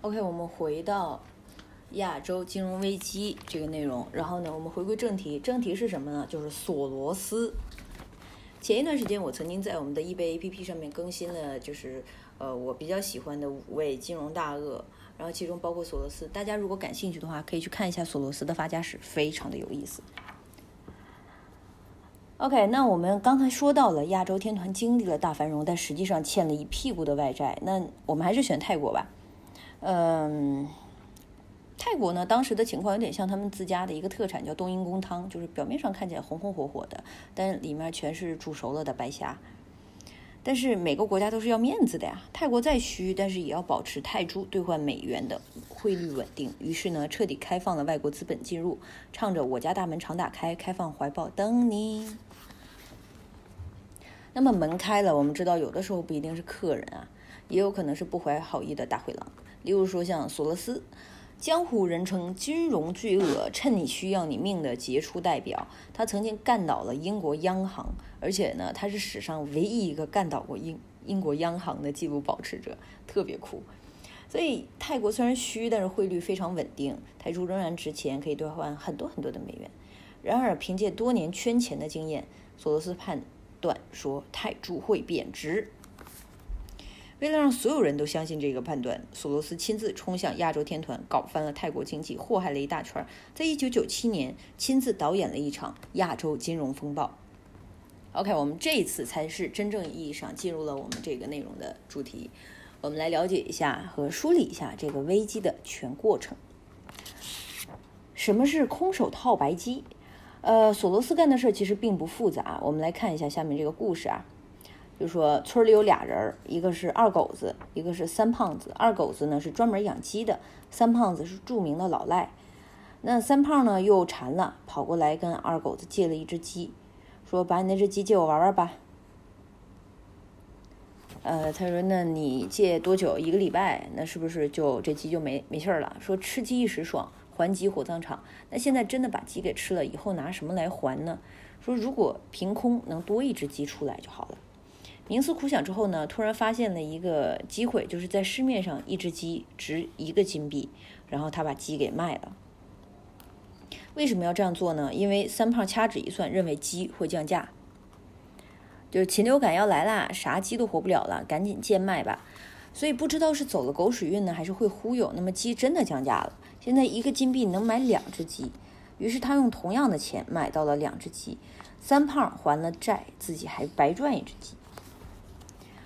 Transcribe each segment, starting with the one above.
OK，我们回到亚洲金融危机这个内容，然后呢，我们回归正题，正题是什么呢？就是索罗斯。前一段时间，我曾经在我们的易贝 APP 上面更新了，就是呃我比较喜欢的五位金融大鳄，然后其中包括索罗斯。大家如果感兴趣的话，可以去看一下索罗斯的发家史，非常的有意思。OK，那我们刚才说到了亚洲天团经历了大繁荣，但实际上欠了一屁股的外债。那我们还是选泰国吧。嗯，泰国呢，当时的情况有点像他们自家的一个特产，叫冬阴功汤，就是表面上看起来红红火火的，但里面全是煮熟了的白虾。但是每个国家都是要面子的呀，泰国再虚，但是也要保持泰铢兑换美元的汇率稳定。于是呢，彻底开放了外国资本进入，唱着我家大门常打开，开放怀抱等你。那么门开了，我们知道有的时候不一定是客人啊，也有可能是不怀好意的大灰狼。例如说像索罗斯，江湖人称金融巨鳄，趁你需要你命的杰出代表。他曾经干倒了英国央行，而且呢，他是史上唯一一个干倒过英英国央行的记录保持者，特别酷。所以泰国虽然虚，但是汇率非常稳定，泰铢仍然值钱，可以兑换很多很多的美元。然而，凭借多年圈钱的经验，索罗斯判。断说泰铢会贬值。为了让所有人都相信这个判断，索罗斯亲自冲向亚洲天团，搞翻了泰国经济，祸害了一大圈。在一九九七年，亲自导演了一场亚洲金融风暴。OK，我们这一次才是真正意义上进入了我们这个内容的主题。我们来了解一下和梳理一下这个危机的全过程。什么是空手套白鸡？呃，索罗斯干的事儿其实并不复杂。我们来看一下下面这个故事啊，就说村里有俩人，一个是二狗子，一个是三胖子。二狗子呢是专门养鸡的，三胖子是著名的老赖。那三胖呢又馋了，跑过来跟二狗子借了一只鸡，说：“把你那只鸡借我玩玩吧。”呃，他说：“那你借多久？一个礼拜？那是不是就这鸡就没没气儿了？”说：“吃鸡一时爽。”还鸡火葬场，那现在真的把鸡给吃了，以后拿什么来还呢？说如果凭空能多一只鸡出来就好了。冥思苦想之后呢，突然发现了一个机会，就是在市面上一只鸡值一个金币，然后他把鸡给卖了。为什么要这样做呢？因为三胖掐指一算，认为鸡会降价，就是禽流感要来啦，啥鸡都活不了了，赶紧贱卖吧。所以不知道是走了狗屎运呢，还是会忽悠，那么鸡真的降价了。现在一个金币能买两只鸡，于是他用同样的钱买到了两只鸡。三胖还了债，自己还白赚一只鸡。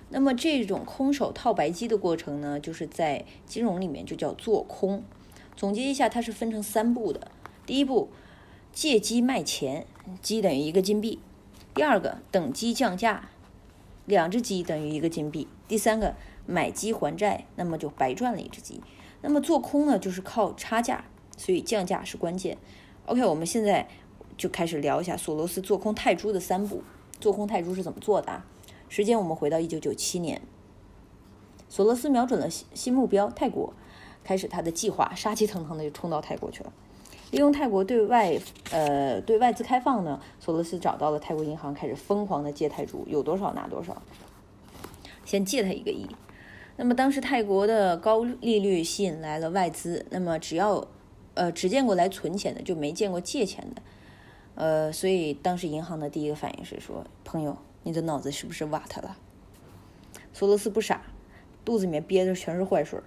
那么这种空手套白鸡的过程呢，就是在金融里面就叫做空。总结一下，它是分成三步的：第一步，借鸡卖钱，鸡等于一个金币；第二个，等鸡降价，两只鸡等于一个金币；第三个，买鸡还债，那么就白赚了一只鸡。那么做空呢，就是靠差价，所以降价是关键。OK，我们现在就开始聊一下索罗斯做空泰铢的三步。做空泰铢是怎么做的啊？时间我们回到一九九七年，索罗斯瞄准了新新目标泰国，开始他的计划，杀气腾腾的就冲到泰国去了。利用泰国对外呃对外资开放呢，索罗斯找到了泰国银行，开始疯狂的借泰铢，有多少拿多少，先借他一个亿。那么当时泰国的高利率吸引来了外资，那么只要，呃，只见过来存钱的，就没见过借钱的，呃，所以当时银行的第一个反应是说：“朋友，你的脑子是不是瓦特了？”索罗斯不傻，肚子里面憋的全是坏水。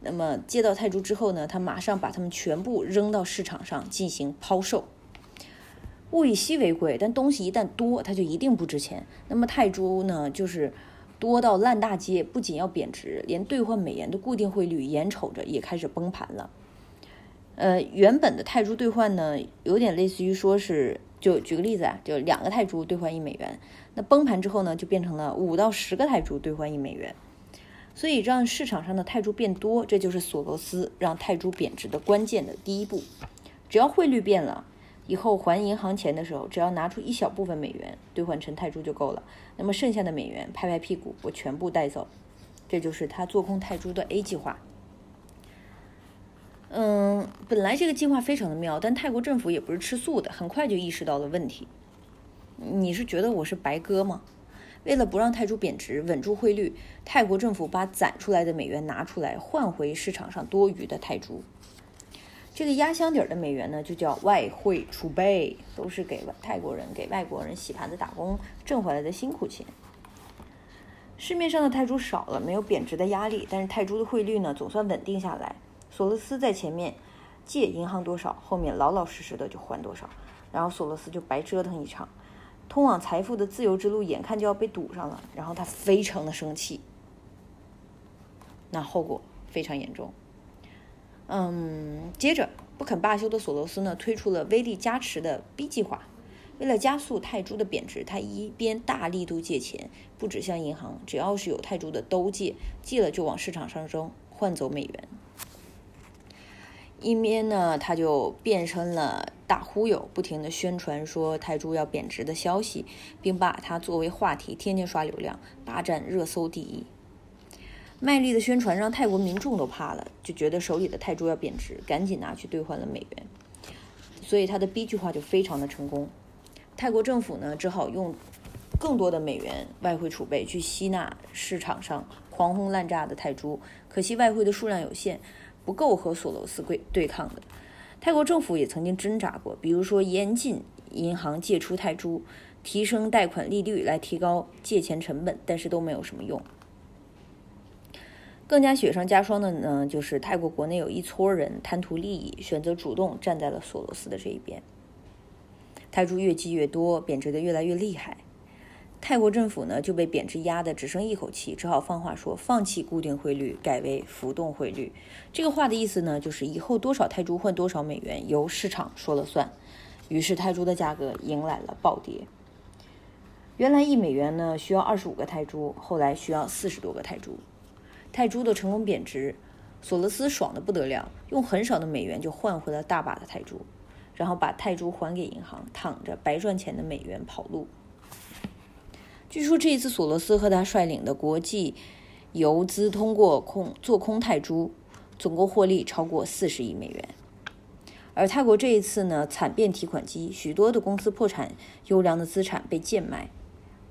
那么借到泰铢之后呢，他马上把它们全部扔到市场上进行抛售。物以稀为贵，但东西一旦多，它就一定不值钱。那么泰铢呢，就是。多到烂大街，不仅要贬值，连兑换美元的固定汇率眼瞅着也开始崩盘了。呃，原本的泰铢兑换呢，有点类似于说是，就举个例子啊，就两个泰铢兑换一美元。那崩盘之后呢，就变成了五到十个泰铢兑换一美元。所以让市场上的泰铢变多，这就是索罗斯让泰铢贬值的关键的第一步。只要汇率变了。以后还银行钱的时候，只要拿出一小部分美元兑换成泰铢就够了。那么剩下的美元拍拍屁股，我全部带走。这就是他做空泰铢的 A 计划。嗯，本来这个计划非常的妙，但泰国政府也不是吃素的，很快就意识到了问题。你是觉得我是白鸽吗？为了不让泰铢贬值，稳住汇率，泰国政府把攒出来的美元拿出来换回市场上多余的泰铢。这个压箱底儿的美元呢，就叫外汇储备，都是给泰国人、给外国人洗盘子打工挣回来的辛苦钱。市面上的泰铢少了，没有贬值的压力，但是泰铢的汇率呢，总算稳定下来。索罗斯在前面借银行多少，后面老老实实的就还多少，然后索罗斯就白折腾一场。通往财富的自由之路眼看就要被堵上了，然后他非常的生气，那后果非常严重。嗯，接着不肯罢休的索罗斯呢，推出了威力加持的 B 计划，为了加速泰铢的贬值，他一边大力度借钱，不止向银行，只要是有泰铢的都借，借了就往市场上扔，换走美元。一边呢，他就变成了大忽悠，不停的宣传说泰铢要贬值的消息，并把它作为话题，天天刷流量，霸占热搜第一。卖力的宣传让泰国民众都怕了，就觉得手里的泰铢要贬值，赶紧拿去兑换了美元。所以他的 B 句话就非常的成功。泰国政府呢，只好用更多的美元外汇储备去吸纳市场上狂轰滥炸的泰铢，可惜外汇的数量有限。不够和索罗斯对对抗的，泰国政府也曾经挣扎过，比如说严禁银行借出泰铢，提升贷款利率来提高借钱成本，但是都没有什么用。更加雪上加霜的呢，就是泰国国内有一撮人贪图利益，选择主动站在了索罗斯的这一边，泰铢越积越多，贬值的越来越厉害。泰国政府呢就被贬值压得只剩一口气，只好放话说放弃固定汇率，改为浮动汇率。这个话的意思呢，就是以后多少泰铢换多少美元，由市场说了算。于是泰铢的价格迎来了暴跌。原来一美元呢需要二十五个泰铢，后来需要四十多个泰铢。泰铢的成功贬值，索罗斯爽的不得了，用很少的美元就换回了大把的泰铢，然后把泰铢还给银行，躺着白赚钱的美元跑路。据说这一次，索罗斯和他率领的国际游资通过空做空泰铢，总共获利超过四十亿美元。而泰国这一次呢，惨变提款机，许多的公司破产，优良的资产被贱卖。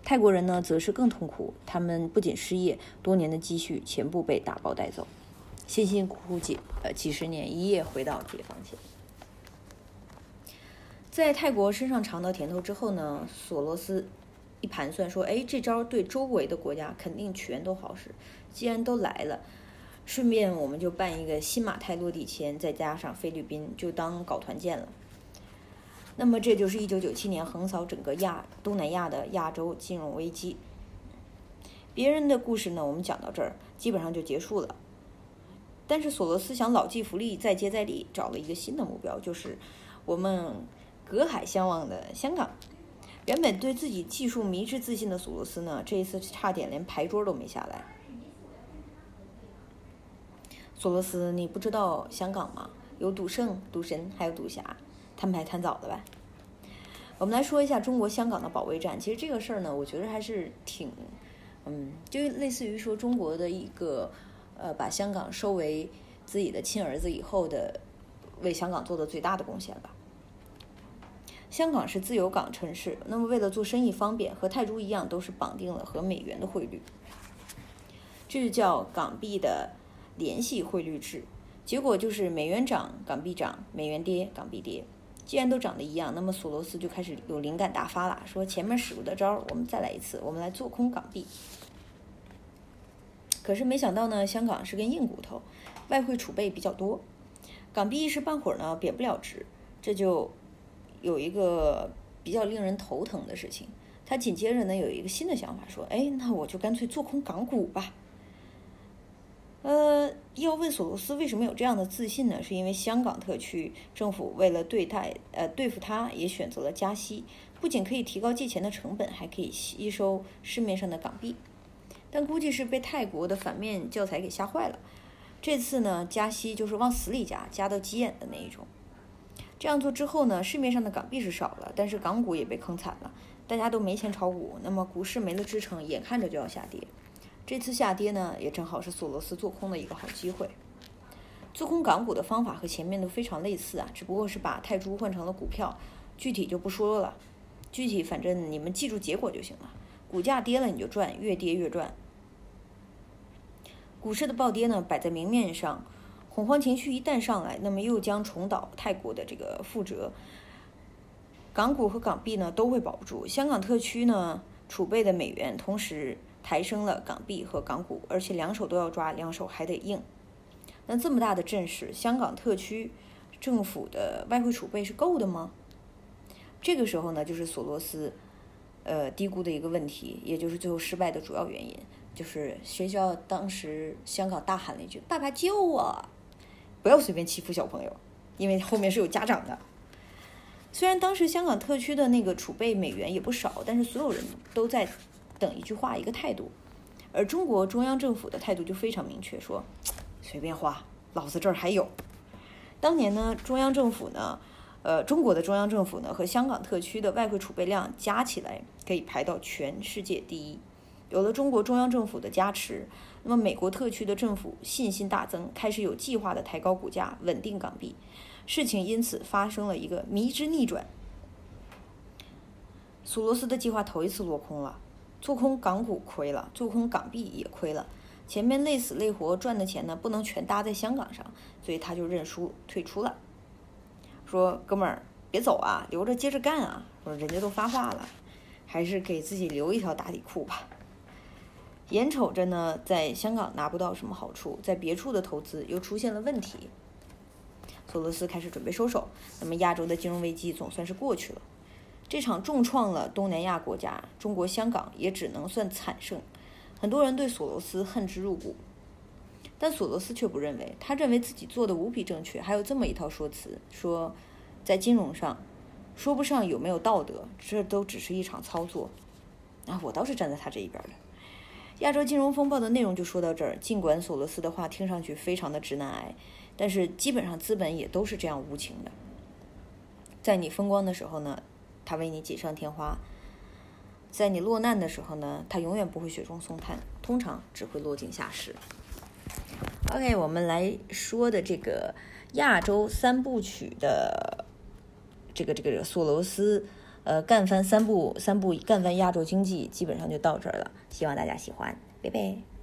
泰国人呢，则是更痛苦，他们不仅失业，多年的积蓄全部被打包带走，辛辛苦苦几呃几十年，一夜回到解放前。在泰国身上尝到甜头之后呢，索罗斯。盘算说，哎，这招对周围的国家肯定全都好使。既然都来了，顺便我们就办一个新马泰落地签，再加上菲律宾，就当搞团建了。那么这就是一九九七年横扫整个亚东南亚的亚洲金融危机。别人的故事呢，我们讲到这儿基本上就结束了。但是索罗斯想老骥伏枥，再接再厉，找了一个新的目标，就是我们隔海相望的香港。原本对自己技术迷之自信的索罗斯呢，这一次差点连牌桌都没下来。索罗斯，你不知道香港吗？有赌圣、赌神，还有赌侠，摊牌摊早的呗。我们来说一下中国香港的保卫战。其实这个事儿呢，我觉得还是挺，嗯，就类似于说中国的一个，呃，把香港收为自己的亲儿子以后的，为香港做的最大的贡献吧。香港是自由港城市，那么为了做生意方便，和泰铢一样，都是绑定了和美元的汇率，这就叫港币的联系汇率制。结果就是美元涨，港币涨；美元跌，港币跌。既然都涨得一样，那么索罗斯就开始有灵感大发了，说前面使过的招，我们再来一次，我们来做空港币。可是没想到呢，香港是根硬骨头，外汇储备比较多，港币一时半会儿呢贬不了值，这就。有一个比较令人头疼的事情，他紧接着呢有一个新的想法，说：“哎，那我就干脆做空港股吧。”呃，要问索罗斯为什么有这样的自信呢？是因为香港特区政府为了对待呃对付他，也选择了加息，不仅可以提高借钱的成本，还可以吸收市面上的港币。但估计是被泰国的反面教材给吓坏了，这次呢加息就是往死里加，加到急眼的那一种。这样做之后呢，市面上的港币是少了，但是港股也被坑惨了，大家都没钱炒股，那么股市没了支撑，眼看着就要下跌。这次下跌呢，也正好是索罗斯做空的一个好机会。做空港股的方法和前面都非常类似啊，只不过是把泰铢换成了股票，具体就不说了。具体反正你们记住结果就行了。股价跌了你就赚，越跌越赚。股市的暴跌呢，摆在明面上，恐慌情绪一旦上来，那么又将重蹈泰国的这个覆辙。港股和港币呢都会保不住，香港特区呢储备的美元同时抬升了港币和港股，而且两手都要抓，两手还得硬。那这么大的阵势，香港特区政府的外汇储备是够的吗？这个时候呢，就是索罗斯，呃，低估的一个问题，也就是最后失败的主要原因，就是学校当时香港大喊了一句：“爸爸救我！”不要随便欺负小朋友，因为后面是有家长的。虽然当时香港特区的那个储备美元也不少，但是所有人都在等一句话，一个态度，而中国中央政府的态度就非常明确，说。随便花，老子这儿还有。当年呢，中央政府呢，呃，中国的中央政府呢和香港特区的外汇储备量加起来可以排到全世界第一。有了中国中央政府的加持，那么美国特区的政府信心大增，开始有计划的抬高股价，稳定港币。事情因此发生了一个迷之逆转。索罗斯的计划头一次落空了，做空港股亏了，做空港币也亏了。前面累死累活赚的钱呢，不能全搭在香港上，所以他就认输退出了。说哥们儿别走啊，留着接着干啊。说人家都发话了，还是给自己留一条打底裤吧。眼瞅着呢，在香港拿不到什么好处，在别处的投资又出现了问题，索罗斯开始准备收手。那么亚洲的金融危机总算是过去了，这场重创了东南亚国家，中国香港也只能算惨胜。很多人对索罗斯恨之入骨，但索罗斯却不认为，他认为自己做的无比正确。还有这么一套说辞，说在金融上说不上有没有道德，这都只是一场操作。啊，我倒是站在他这一边的。亚洲金融风暴的内容就说到这儿。尽管索罗斯的话听上去非常的直男癌，但是基本上资本也都是这样无情的。在你风光的时候呢，他为你锦上添花。在你落难的时候呢，他永远不会雪中送炭，通常只会落井下石。OK，我们来说的这个亚洲三部曲的这个这个索罗斯，呃，干翻三部三部干翻亚洲经济，基本上就到这儿了。希望大家喜欢，拜拜。